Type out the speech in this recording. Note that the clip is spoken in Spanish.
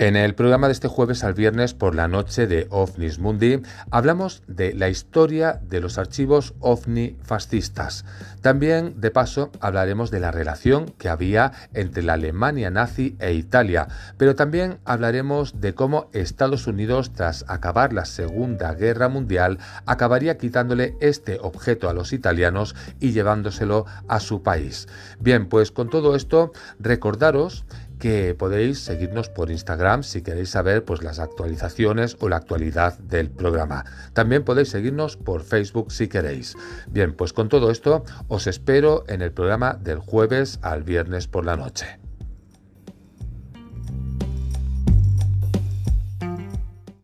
En el programa de este jueves al viernes por la noche de OVNIS Mundi hablamos de la historia de los archivos OVNI fascistas. También, de paso, hablaremos de la relación que había entre la Alemania nazi e Italia, pero también hablaremos de cómo Estados Unidos, tras acabar la Segunda Guerra Mundial, acabaría quitándole este objeto a los italianos y llevándoselo a su país. Bien, pues con todo esto, recordaros que podéis seguirnos por Instagram si queréis saber pues, las actualizaciones o la actualidad del programa. También podéis seguirnos por Facebook si queréis. Bien, pues con todo esto os espero en el programa del jueves al viernes por la noche.